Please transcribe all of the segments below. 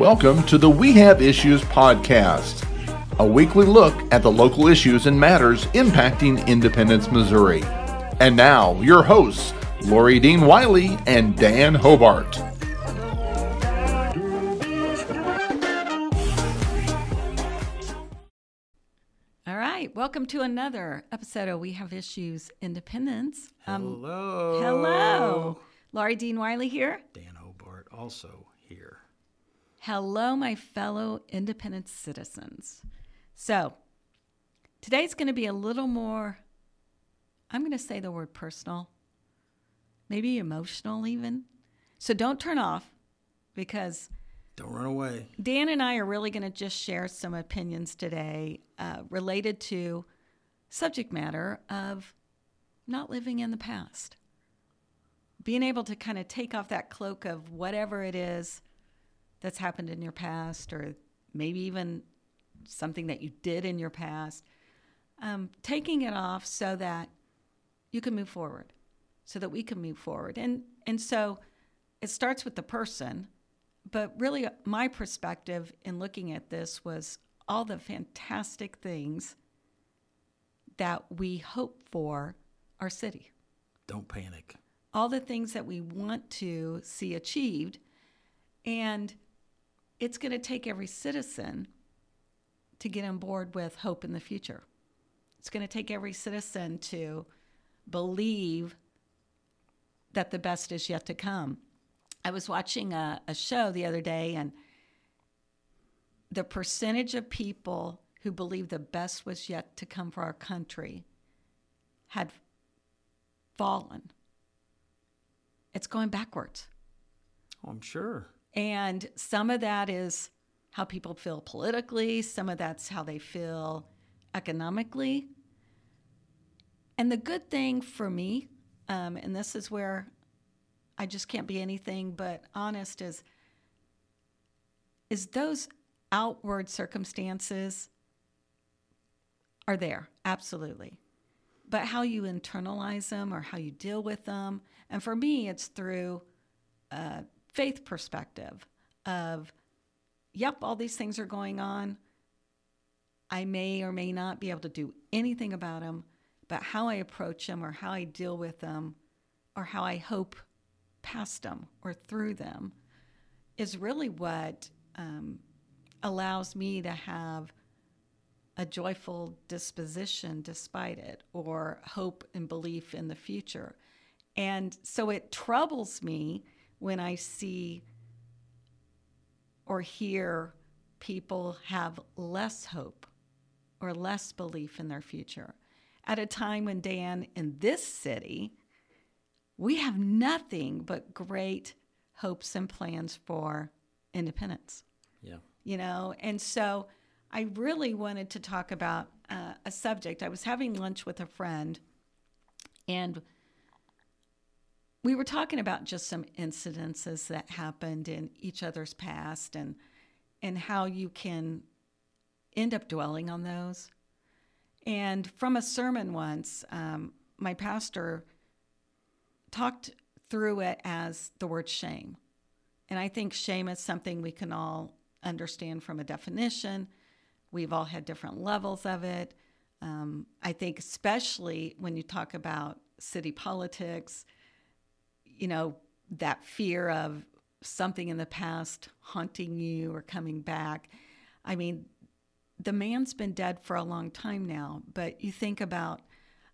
Welcome to the We Have Issues podcast, a weekly look at the local issues and matters impacting Independence, Missouri. And now, your hosts, Laurie Dean Wiley and Dan Hobart. All right, welcome to another episode of We Have Issues Independence. Um, hello. Hello. Laurie Dean Wiley here. Dan Hobart also here. Hello, my fellow independent citizens. So, today's going to be a little more, I'm going to say the word personal, maybe emotional even. So, don't turn off because don't run away. Dan and I are really going to just share some opinions today uh, related to subject matter of not living in the past. Being able to kind of take off that cloak of whatever it is that's happened in your past, or maybe even something that you did in your past, um, taking it off so that you can move forward, so that we can move forward. And, and so it starts with the person but really, my perspective in looking at this was all the fantastic things that we hope for our city. Don't panic. All the things that we want to see achieved. And it's going to take every citizen to get on board with hope in the future. It's going to take every citizen to believe that the best is yet to come. I was watching a, a show the other day, and the percentage of people who believe the best was yet to come for our country had fallen. It's going backwards. Oh, I'm sure. And some of that is how people feel politically, some of that's how they feel economically. And the good thing for me, um, and this is where I just can't be anything but honest is is those outward circumstances are there absolutely but how you internalize them or how you deal with them and for me it's through a faith perspective of yep all these things are going on i may or may not be able to do anything about them but how i approach them or how i deal with them or how i hope past them or through them is really what um, allows me to have a joyful disposition despite it or hope and belief in the future. And so it troubles me when I see or hear people have less hope or less belief in their future at a time when Dan in this city we have nothing but great hopes and plans for independence. Yeah. You know, and so I really wanted to talk about uh, a subject. I was having lunch with a friend, and we were talking about just some incidences that happened in each other's past and and how you can end up dwelling on those. And from a sermon once, um, my pastor talked through it as the word shame. And I think shame is something we can all understand from a definition. We've all had different levels of it. Um, I think, especially when you talk about city politics, you know, that fear of something in the past haunting you or coming back. I mean, the man's been dead for a long time now, but you think about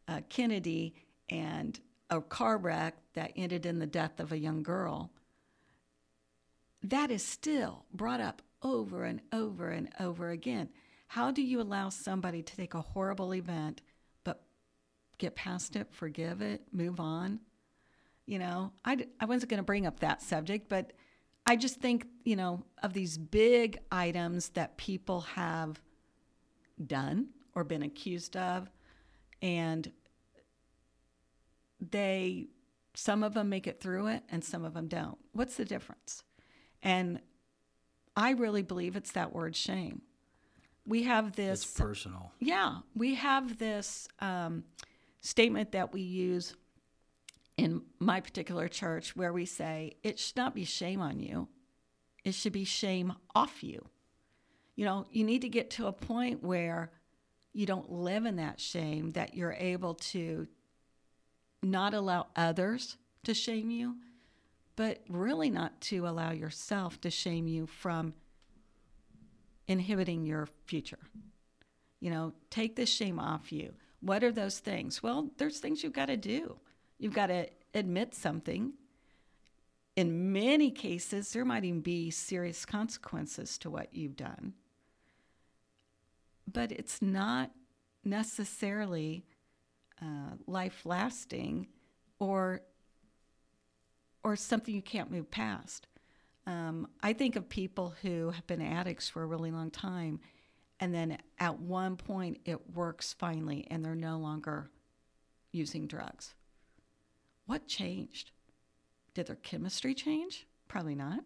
uh, Kennedy and a car wreck that ended in the death of a young girl, that is still brought up over and over and over again. How do you allow somebody to take a horrible event but get past it, forgive it, move on? You know, I, I wasn't going to bring up that subject, but I just think, you know, of these big items that people have done or been accused of, and they some of them make it through it and some of them don't. What's the difference? And I really believe it's that word shame. We have this it's personal. Yeah, we have this um, statement that we use in my particular church where we say it should not be shame on you, It should be shame off you. You know, you need to get to a point where you don't live in that shame, that you're able to not allow others to shame you, but really not to allow yourself to shame you from inhibiting your future. You know, take the shame off you. What are those things? Well, there's things you've got to do. You've got to admit something. In many cases, there might even be serious consequences to what you've done. But it's not necessarily uh, life lasting or or something you can't move past. Um, I think of people who have been addicts for a really long time, and then at one point it works finally, and they're no longer using drugs. What changed? Did their chemistry change? Probably not.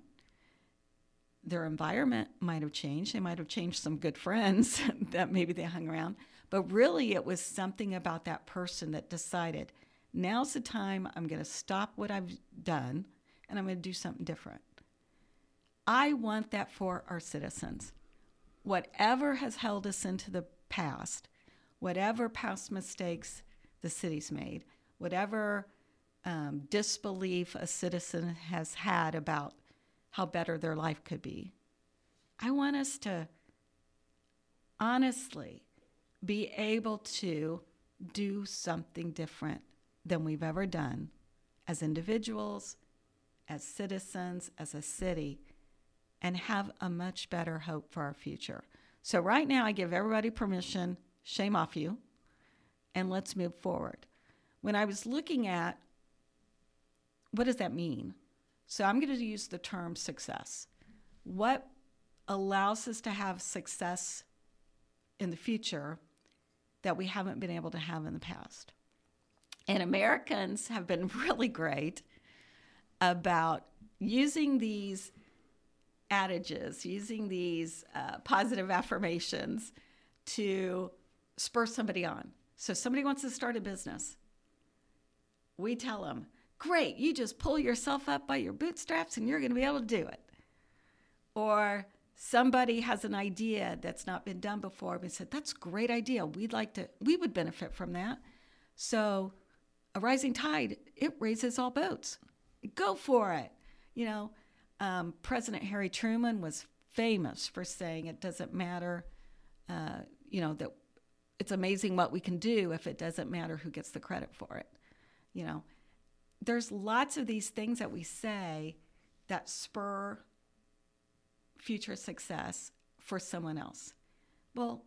Their environment might have changed. They might have changed some good friends that maybe they hung around. But really, it was something about that person that decided now's the time I'm going to stop what I've done and I'm going to do something different. I want that for our citizens. Whatever has held us into the past, whatever past mistakes the city's made, whatever um, disbelief a citizen has had about how better their life could be, I want us to honestly be able to do something different than we've ever done as individuals, as citizens, as a city, and have a much better hope for our future. So, right now, I give everybody permission, shame off you, and let's move forward. When I was looking at what does that mean? So, I'm going to use the term success. What allows us to have success in the future that we haven't been able to have in the past? And Americans have been really great about using these adages, using these uh, positive affirmations to spur somebody on. So, somebody wants to start a business. We tell them, Great, you just pull yourself up by your bootstraps and you're going to be able to do it. Or somebody has an idea that's not been done before. We said, That's a great idea. We'd like to, we would benefit from that. So, a rising tide, it raises all boats. Go for it. You know, um, President Harry Truman was famous for saying it doesn't matter, uh, you know, that it's amazing what we can do if it doesn't matter who gets the credit for it. You know, there's lots of these things that we say that spur future success for someone else. Well,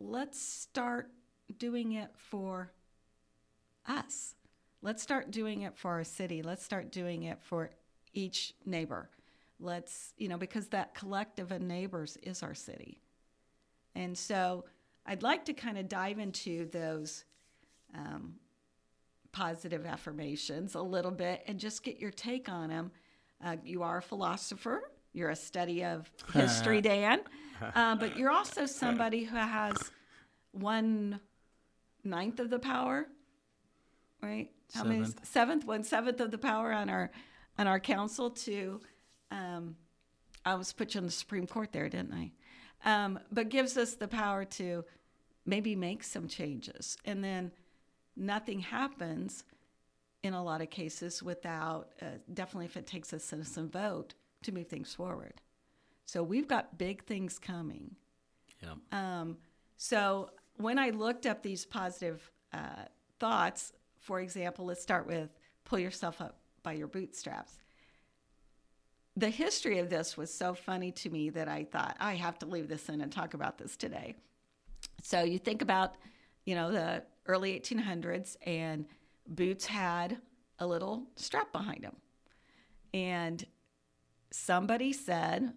let's start doing it for us. Let's start doing it for our city. Let's start doing it for each neighbor. Let's, you know, because that collective of neighbors is our city. And so I'd like to kind of dive into those um, positive affirmations a little bit and just get your take on them. Uh, you are a philosopher, you're a study of history, Dan, uh, but you're also somebody who has one ninth of the power right? How many? Seventh. Seventh, one seventh of the power on our on our council to. Um, I was put you on the Supreme Court there, didn't I? Um, but gives us the power to maybe make some changes, and then nothing happens in a lot of cases without uh, definitely if it takes a citizen vote to move things forward. So we've got big things coming. Yeah. Um, so when I looked up these positive uh, thoughts, for example, let's start with pull yourself up by your bootstraps. The history of this was so funny to me that I thought I have to leave this in and talk about this today. So you think about, you know, the early 1800s, and boots had a little strap behind them. And somebody said,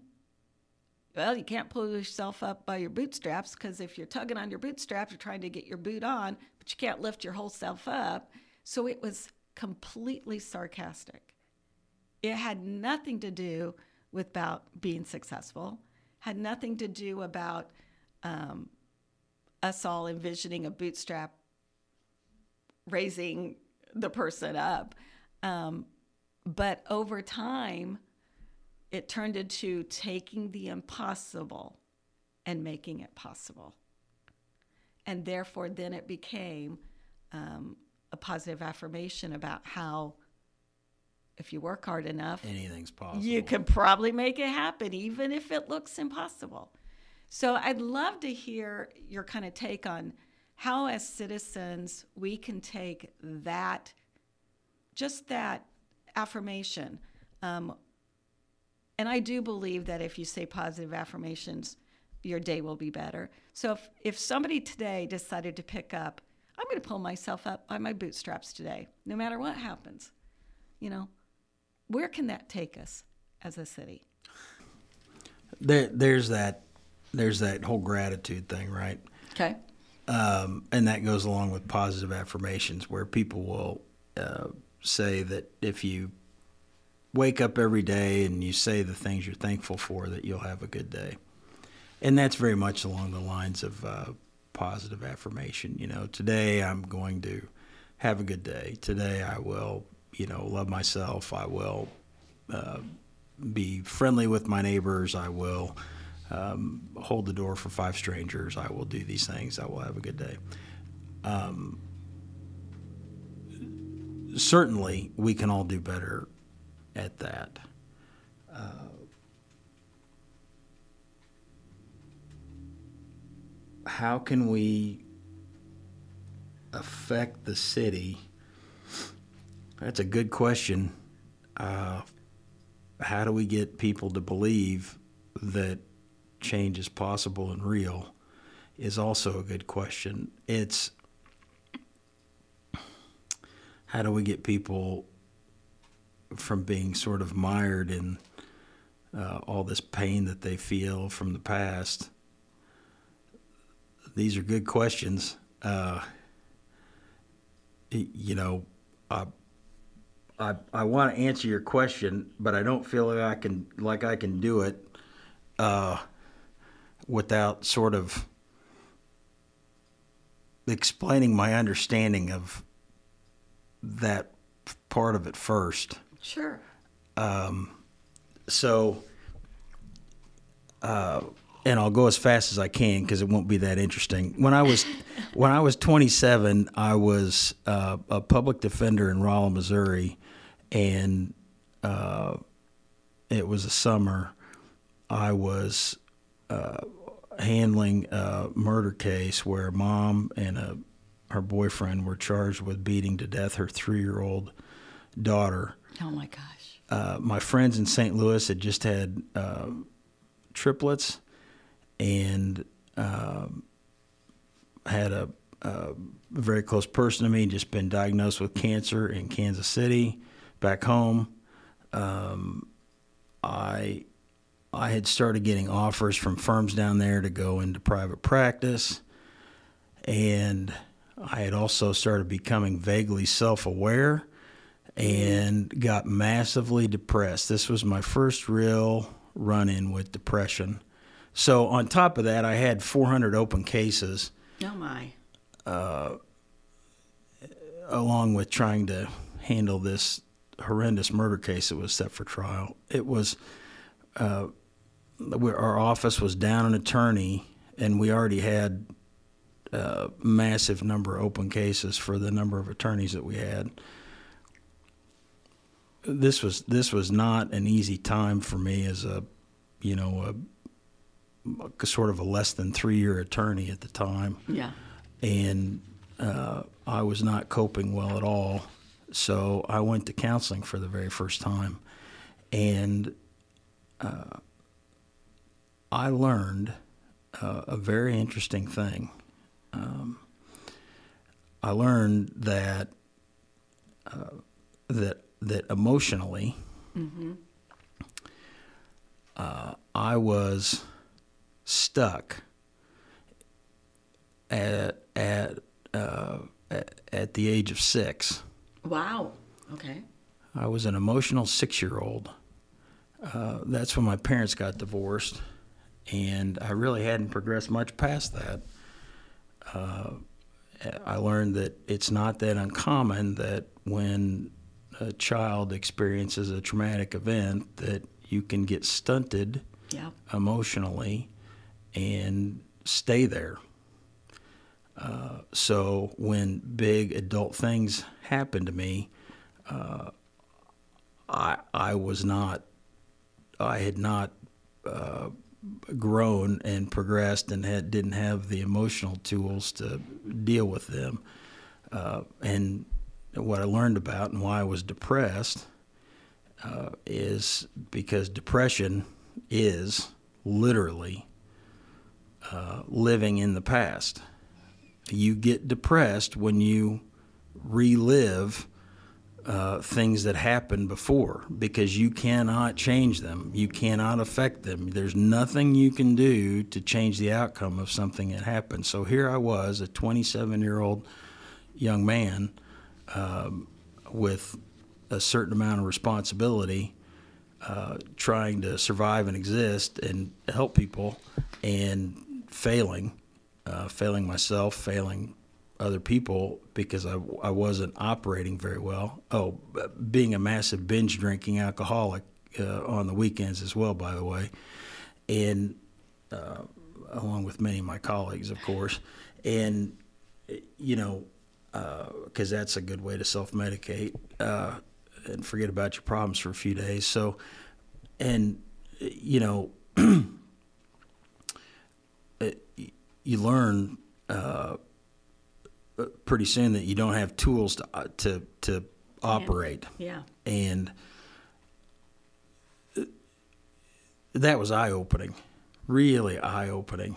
well, you can't pull yourself up by your bootstraps because if you're tugging on your bootstraps, you're trying to get your boot on, but you can't lift your whole self up. So it was completely sarcastic. It had nothing to do with about being successful, had nothing to do about um, us all envisioning a bootstrap raising the person up. Um, but over time, it turned into taking the impossible and making it possible. And therefore, then it became um, a positive affirmation about how if you work hard enough, Anything's possible. you can probably make it happen, even if it looks impossible. So I'd love to hear your kind of take on how, as citizens, we can take that, just that affirmation. Um, and I do believe that if you say positive affirmations, your day will be better. So if, if somebody today decided to pick up, I'm going to pull myself up by my bootstraps today, no matter what happens, you know, where can that take us as a city? There, there's that. There's that whole gratitude thing, right? Okay. Um, and that goes along with positive affirmations, where people will uh, say that if you wake up every day and you say the things you're thankful for, that you'll have a good day. And that's very much along the lines of uh, positive affirmation. You know, today I'm going to have a good day. Today I will, you know, love myself. I will uh, be friendly with my neighbors. I will um, hold the door for five strangers. I will do these things. I will have a good day. Um, certainly, we can all do better at that. Uh, how can we affect the city? That's a good question. Uh, how do we get people to believe that change is possible and real? Is also a good question. It's how do we get people from being sort of mired in uh, all this pain that they feel from the past? These are good questions. Uh, you know, I, I, I want to answer your question, but I don't feel like I can like I can do it uh, without sort of explaining my understanding of that part of it first. Sure. So, uh, and I'll go as fast as I can because it won't be that interesting. When I was when I was 27, I was uh, a public defender in Rolla, Missouri, and uh, it was a summer. I was uh, handling a murder case where mom and a, her boyfriend were charged with beating to death her three-year-old daughter Oh my gosh. uh, my friends in St. Louis had just had uh, triplets and um had a, a very close person to me just been diagnosed with cancer in Kansas City. Back home, um, I I had started getting offers from firms down there to go into private practice, and I had also started becoming vaguely self-aware and got massively depressed. This was my first real run in with depression. So, on top of that, I had 400 open cases, Oh my. along with trying to handle this horrendous murder case that was set for trial. It was, uh, our office was down an attorney, and we already had a massive number of open cases for the number of attorneys that we had. this was this was not an easy time for me as a you know a, a sort of a less than three year attorney at the time Yeah. and uh, I was not coping well at all. So I went to counseling for the very first time, and uh, I learned uh, a very interesting thing. Um, I learned that uh, that that emotionally, uh, I was stuck at at, uh, at at the age of six. Wow. Okay. I was an emotional six year old. Uh, that's when my parents got divorced, and I really hadn't progressed much past that. Uh, I learned that it's not that uncommon that when a child experiences a traumatic event that you can get stunted Yeah. emotionally and stay there. Uh, so when big adult things happened to me, uh, I I was not, I had not uh, grown and progressed and had didn't have the emotional tools to deal with them. Uh, and what I learned about and why I was depressed uh, is because depression is literally uh, living in the past. You get depressed when you relive uh, things that happened before because you cannot change them. You cannot affect them. There's nothing you can do to change the outcome of something that happened. So here I was, a 27 year old young man um, with a certain amount of responsibility, uh, trying to survive and exist and help people, and failing, uh, failing myself, failing other people because I, I wasn't operating very well. Oh, being a massive binge drinking alcoholic uh, on the weekends as well, by the way, and uh, along with many of my colleagues, of course, and you know, because that's a good way to self medicate uh, and forget about your problems for a few days. So, and you know, you learn uh, pretty soon that you don't have tools to uh, to to operate, Yeah. and that was eye opening, really eye opening.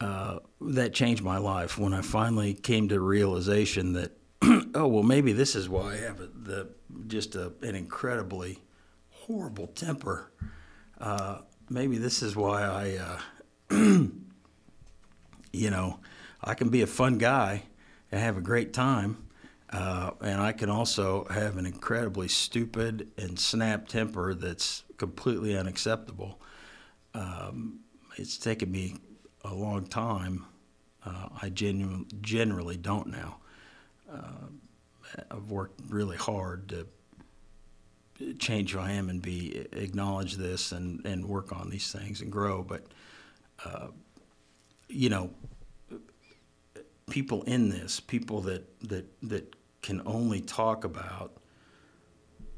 Uh, that changed my life when I finally came to realization that, oh well, maybe this is why I have a, the just a, an incredibly horrible temper. Uh, maybe this is why I, uh, you know, I can be a fun guy and have a great time, uh, and I can also have an incredibly stupid and snap temper that's completely unacceptable. Um, it's taken me a long time. Uh, I genu- generally don't now. Uh, I've worked really hard to change who I am and be acknowledge this and, and work on these things and grow. But uh, you know, people in this, people that that that can only talk about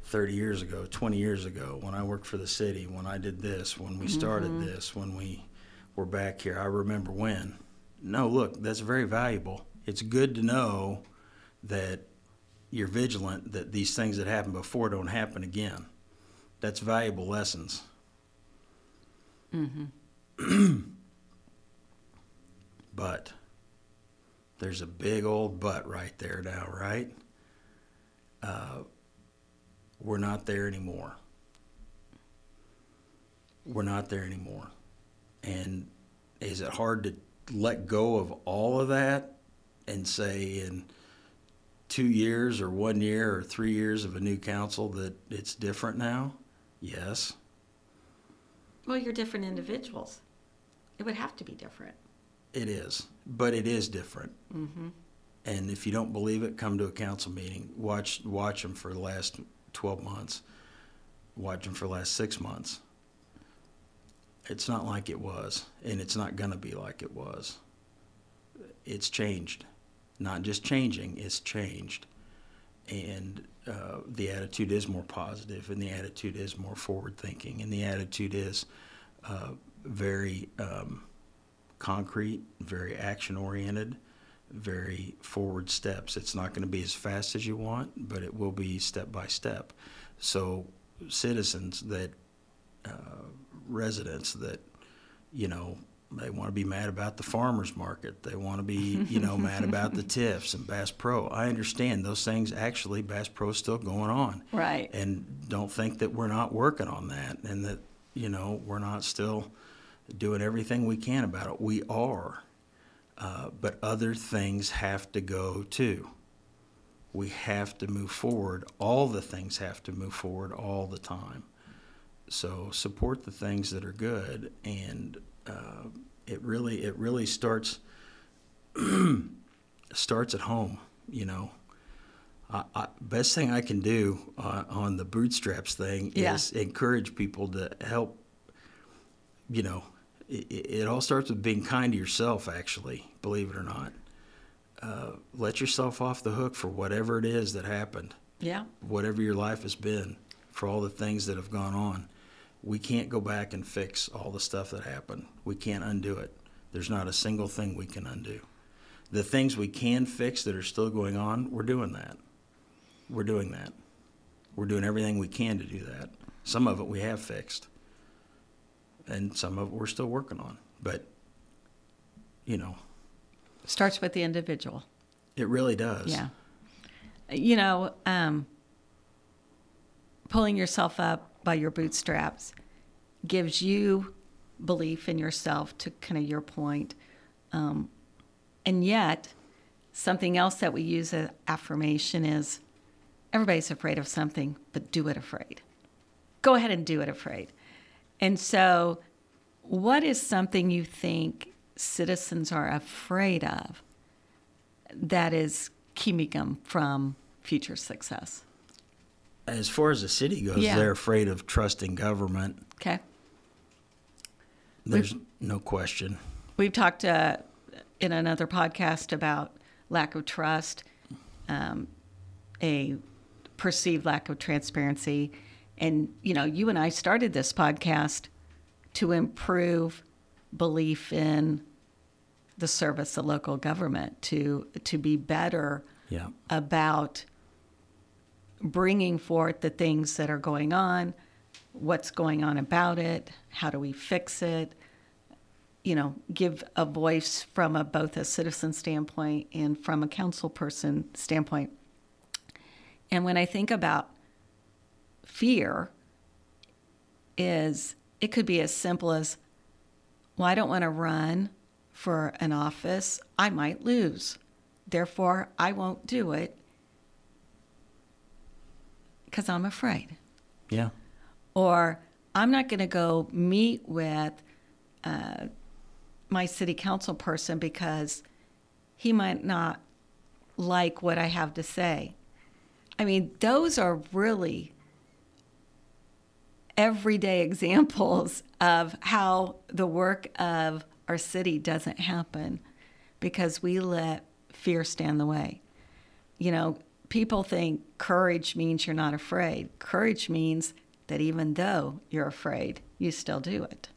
30 years ago, 20 years ago, when I worked for the city, when I did this, when we started this, when we were back here. I remember when. No, look, that's very valuable. It's good to know that you're vigilant that these things that happened before don't happen again. That's valuable lessons. Mhm. but there's a big old butt right there now, right? Uh, we're not there anymore. We're not there anymore. And is it hard to let go of all of that and say in two years or one year or three years of a new council that it's different now? Yes. Well, you're different individuals. It would have to be different. It is, but it is different. Mm-hmm. And if you don't believe it, come to a council meeting. Watch watch them for the last twelve months. Watch them for the last six months. It's not like it was, and it's not going to be like it was. It's changed, not just changing. It's changed, and uh, the attitude is more positive, and the attitude is more forward thinking, and the attitude is uh, very. Um, concrete, very action oriented, very forward steps. It's not going to be as fast as you want, but it will be step by step. So, citizens that, uh, residents that, you know, they want to be mad about the farmers market. They want to be, you know, mad about the TIFs and Bass Pro. I understand those things. Actually, Bass Pro is still going on, Right. and don't think that we're not working on that and that you know we're not still doing everything we can about it. We are, uh, but other things have to go too. We have to move forward. All the things have to move forward all the time. So support the things that are good, and uh, it really it really starts starts at home. You know, I, I, best thing I can do uh, on the bootstraps thing Yeah. is encourage people to help. You know, it, it all starts with being kind to yourself. Actually, believe it or not, uh, let yourself off the hook for whatever it is that happened, Yeah. whatever your life has been, for all the things that have gone on. We can't go back and fix all the stuff that happened. We can't undo it. There's not a single thing we can undo. The things we can fix that are still going on, we're doing that. We're doing that. We're doing everything we can to do that. Some of it we have fixed, and some of it we're still working on. But, you know, Starts with the individual. it really does. Yeah. You know, um, pulling yourself up by your bootstraps gives you belief in yourself, to kind of your point. Um, and yet, something else that we use as affirmation is everybody's afraid of something, but do it afraid. Go ahead and do it afraid. And so, what is something you think citizens are afraid of that is keeping them from future success? As far as the city goes, Yeah. they're afraid of trusting government. Okay. There's no question. We've talked uh, in another podcast about lack of trust, um, a perceived lack of transparency. And, you know, you and I started this podcast to improve belief in the service of local government, to, to be better Yeah. about bringing forth the things that are going on, what's going on about it, how do we fix it, you know, give a voice from a, both a citizen standpoint and from a council person standpoint. And when I think about fear, is it could be as simple as, well, I don't want to run for an office. I might lose. Therefore, I won't do it because I'm afraid. Yeah. Or I'm not going to go meet with uh, my city council person because he might not like what I have to say. I mean, those are really everyday examples of how the work of our city doesn't happen because we let fear stand the way. You know, people think courage means you're not afraid. Courage means that even though you're afraid, you still do it.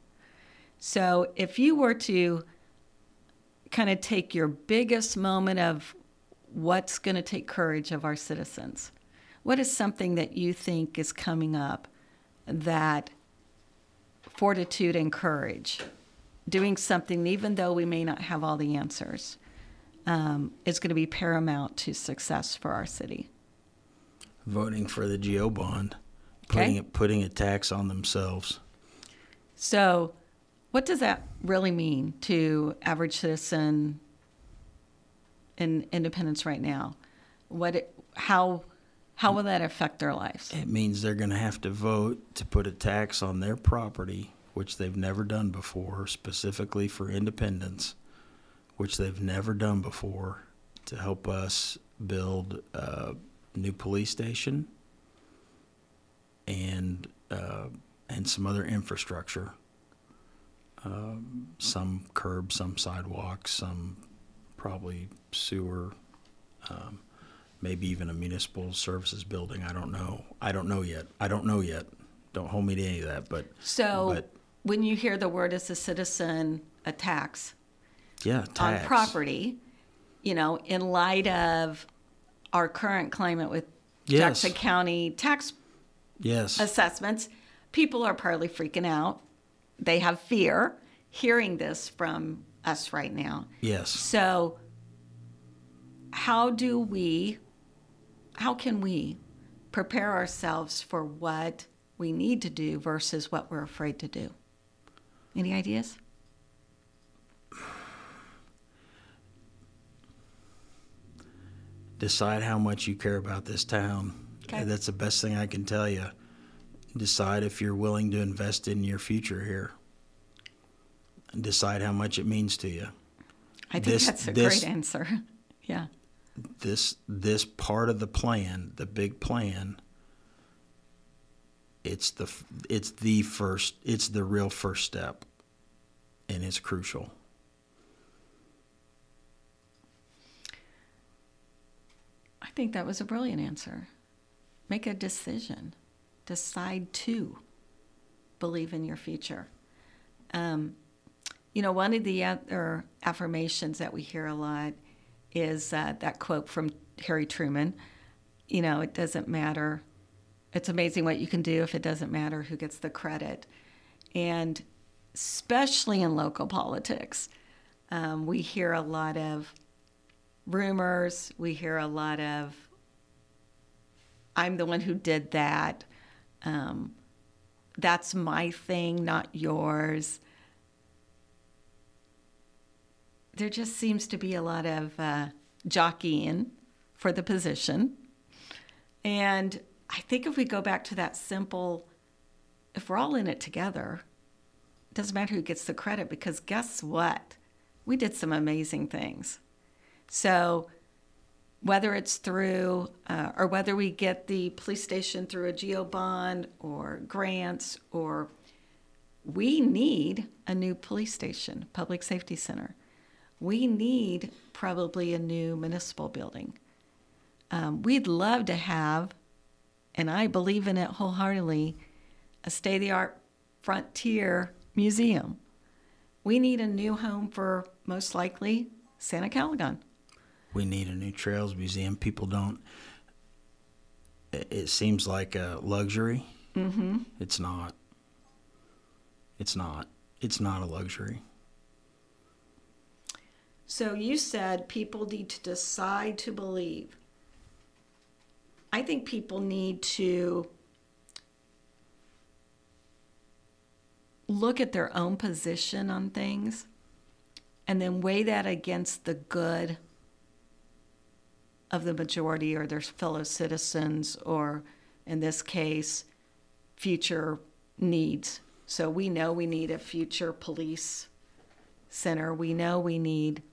So if you were to kind of take your biggest moment of what's going to take courage of our citizens, what is something that you think is coming up that fortitude and courage, doing something even though we may not have all the answers, um, is going to be paramount to success for our city? Voting for the GO bond, Okay. putting it, putting a tax on themselves. So, what does that really mean to average citizen in Independence right now? What it, how how will that affect their lives? It means they're going to have to vote to put a tax on their property, which they've never done before, specifically for independence, which they've never done before, to help us build a new police station and uh, and some other infrastructure. Um, some curbs, some sidewalks, some probably sewer, um, maybe even a municipal services building. I don't know. I don't know yet. I don't know yet. Don't hold me to any of that. But So, but when you hear the word as a citizen, a tax yeah, on property, you know, in light of our current climate with Yes. Jackson County tax Yes. assessments, people are partly freaking out. They have fear hearing this from us right now. yes. So, how do we, how can we prepare ourselves for what we need to do versus what we're afraid to do? Any ideas? Decide how much you care about this town. Okay. That's the best thing I can tell you. Decide if you're willing to invest in your future here. Decide how much it means to you. I think This- that's a this- great answer. yeah. This this part of the plan, the big plan, it's the it's the first it's the real first step and it's crucial. I think that was a brilliant answer. Make a decision. Decide to believe in your future. Um, you know, one of the other affirmations that we hear a lot is uh, that quote from Harry Truman. You know, it doesn't matter. It's amazing what you can do if it doesn't matter who gets the credit. And especially in local politics, um, we hear a lot of rumors. We hear a lot of, I'm the one who did that. Um, that's my thing, not yours. There just seems to be a lot of uh, jockeying for the position. And I think if we go back to that simple, if we're all in it together, it doesn't matter who gets the credit because guess what? We did some amazing things. So, whether it's through uh, or whether we get the police station through a GO bond or grants or we need a new police station, public safety center. We need probably a new municipal building. Um, we'd love to have, and I believe in it wholeheartedly, a state of the art frontier museum. We need a new home for most likely SantaCaliGon we need a new trails museum. People don't. It seems like a luxury. Mm-hmm. It's not. It's not. It's not a luxury. So you said people need to decide to believe. I think people need to look at their own position on things and then weigh that against the good of the majority or their fellow citizens, or in this case, future needs. So we know we need a future police center. We know we need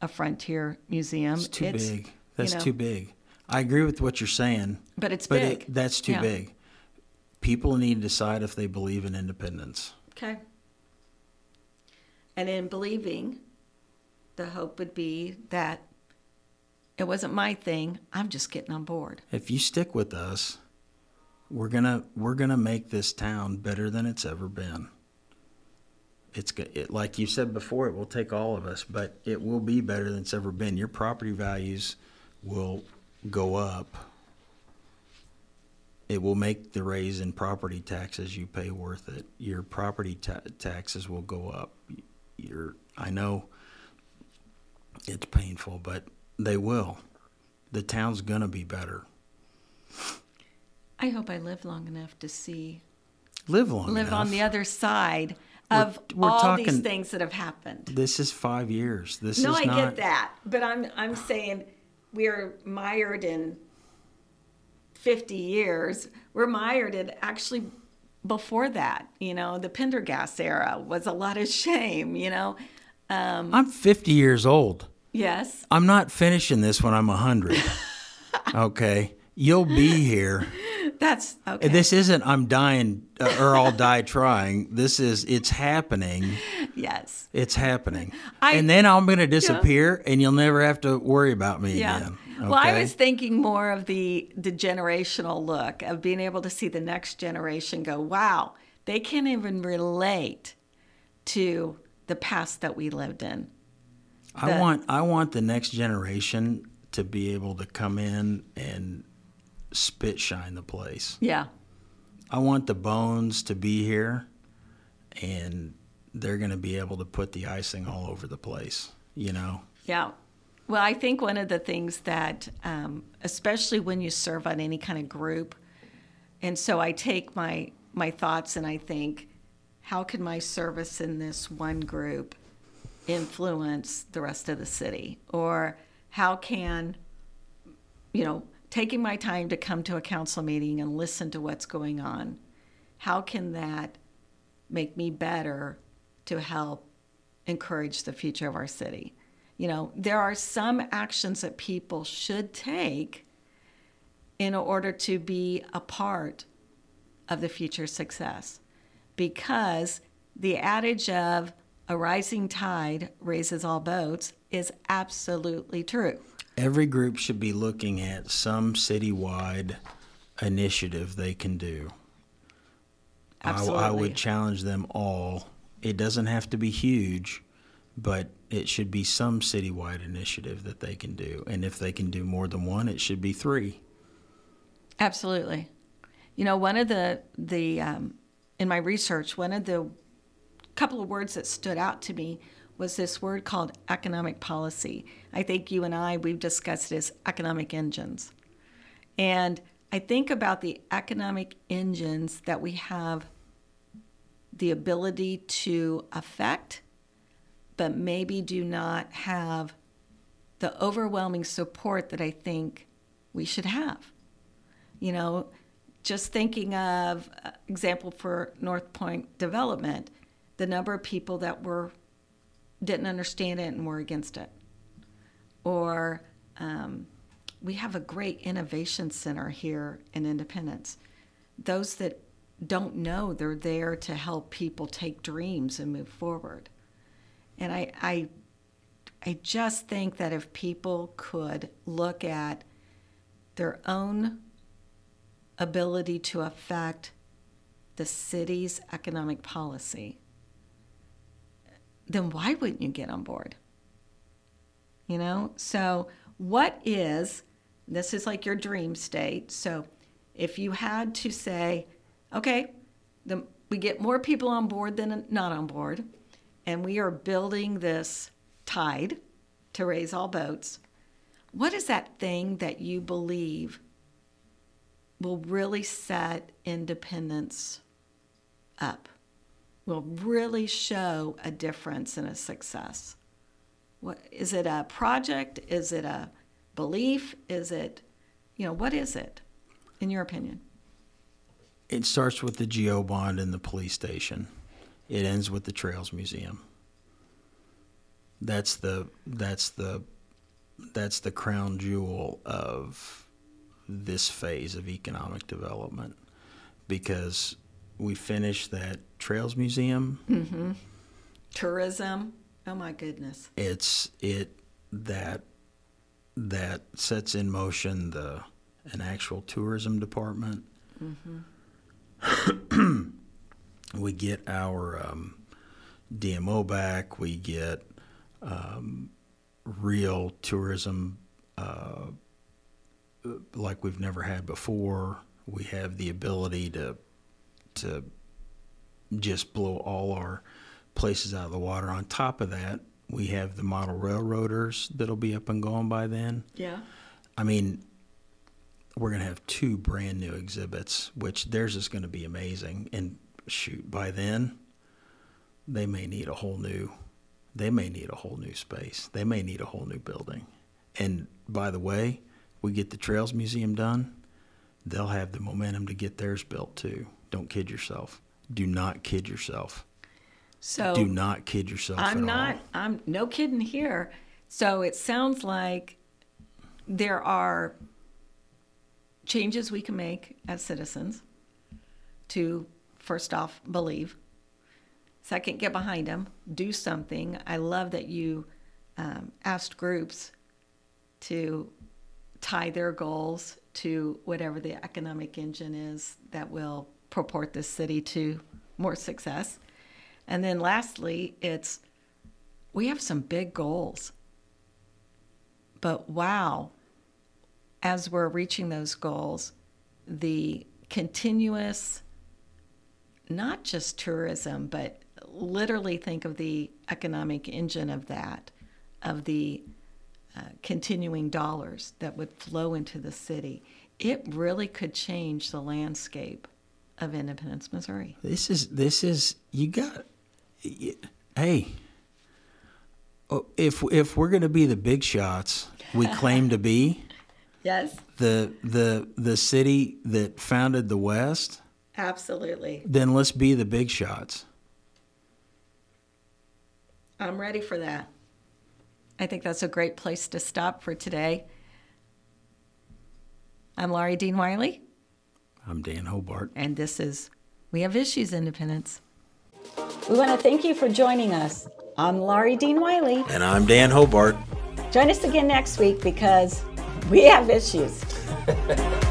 a frontier museum. It's too it's, big. That's you know, too big. I agree with what you're saying. But it's but big. It, that's too yeah. big. People need to decide if they believe in independence. Okay. And in believing, the hope would be that it wasn't my thing. I'm just getting on board. If you stick with us, we're gonna we're gonna make this town better than it's ever been. It's it, like you said before. It will take all of us, but it will be better than it's ever been. Your property values will go up. It will make the raise in property taxes you pay worth it. Your property ta- taxes will go up. Your I know it's painful, but they will. The town's going to be better. I hope I live long enough to see. Live long live enough. on the other side of we're, we're all talking, these things that have happened. This is five years. This is no, is I not... get that, but I'm I'm saying we're mired in 50 years. We're mired in actually before that. You know, the Pendergast era was a lot of shame. You know, um, I'm 50 years old. Yes. I'm not finishing this when I'm 100. okay. You'll be here. That's okay. This isn't I'm dying uh, or I'll die trying. This is it's happening. Yes. It's happening. I, and then I'm going to disappear yeah. and you'll never have to worry about me yeah. again. Okay? Well, I was thinking more of the the generational look of being able to see the next generation go, "Wow, they can't even relate to the past that we lived in." I want I want the next generation to be able to come in and spit shine the place. Yeah. I want the bones to be here and they're going to be able to put the icing all over the place, you know? Yeah. Well, I think one of the things that, um, especially when you serve on any kind of group, and so I take my my thoughts and I think, how can my service in this one group influence the rest of the city? Or how can, you know, taking my time to come to a council meeting and listen to what's going on, how can that make me better to help encourage the future of our city? You know, there are some actions that people should take in order to be a part of the future success. Because the adage of a rising tide raises all boats is absolutely true. Every group should be looking at some citywide initiative they can do. I, I would challenge them all. It doesn't have to be huge, but it should be some citywide initiative that they can do. And if they can do more than one, it should be three. Absolutely. You know, one of the the um, in my research, one of the couple of words that stood out to me was this word called economic policy. I think you and I we've discussed as economic engines, and I think about the economic engines that we have the ability to affect, but maybe do not have the overwhelming support that I think we should have. You know just thinking of uh, example for north point development the number of people that were didn't understand it and were against it or um, we have a great innovation center here in independence those that don't know they're there to help people take dreams and move forward and i i i just think that if people could look at their own ability to affect the city's economic policy, then why wouldn't you get on board? You know? So, what is this is like your dream state. So, if you had to say, okay, the, we get more people on board than not on board, and we are building this tide to raise all boats, what is that thing that you believe will really set independence up, will really show a difference and a success. What is it a project? Is it a belief? Is it, you know, what is it, in your opinion? It starts with the GO bond and the police station. It ends with the Trails Museum. That's the that's the that's the crown jewel of this phase of economic development because we finished that Trails Museum. Mm-hmm. Tourism. Oh my goodness. It's it that that sets in motion the an actual tourism department. we get our um, DMO back. We get um, real tourism uh, like we've never had before. We have the ability to to just blow all our places out of the water. On top of that, we have the model railroaders that'll be up and going by then. Yeah. I mean, we're going to have two brand new exhibits, which theirs is going to be amazing. And shoot, by then, they may need a whole new, they may need a whole new space. They may need a whole new building. And by the way, we get the Trails Museum done, they'll have the momentum to get theirs built too. Don't kid yourself. Do not kid yourself. So Do not kid yourself I'm not, all. I'm no kidding here. So it sounds like there are changes we can make as citizens to, first off, believe. Second, get behind them, do something. I love that you um, asked groups to tie their goals to whatever the economic engine is that will purport this city to more success. And then lastly, it's we have some big goals. But wow, as we're reaching those goals, the continuous, not just tourism, but literally think of the economic engine of that, of the uh, continuing dollars that would flow into the city. It really could change the landscape of Independence, Missouri. This is this is you got. Hey, oh, if if we're going to be the big shots we claim to be, Yes, the the the city that founded the West, absolutely. then let's be the big shots. I'm ready for that. I think that's a great place to stop for today. I'm Laurie Dean Wiley, I'm Dan Hobart. and this is We Have Issues Independence. We want to thank you for joining us. I'm Laurie Dean Wiley. And I'm Dan Hobart. Join us again next week because we have issues.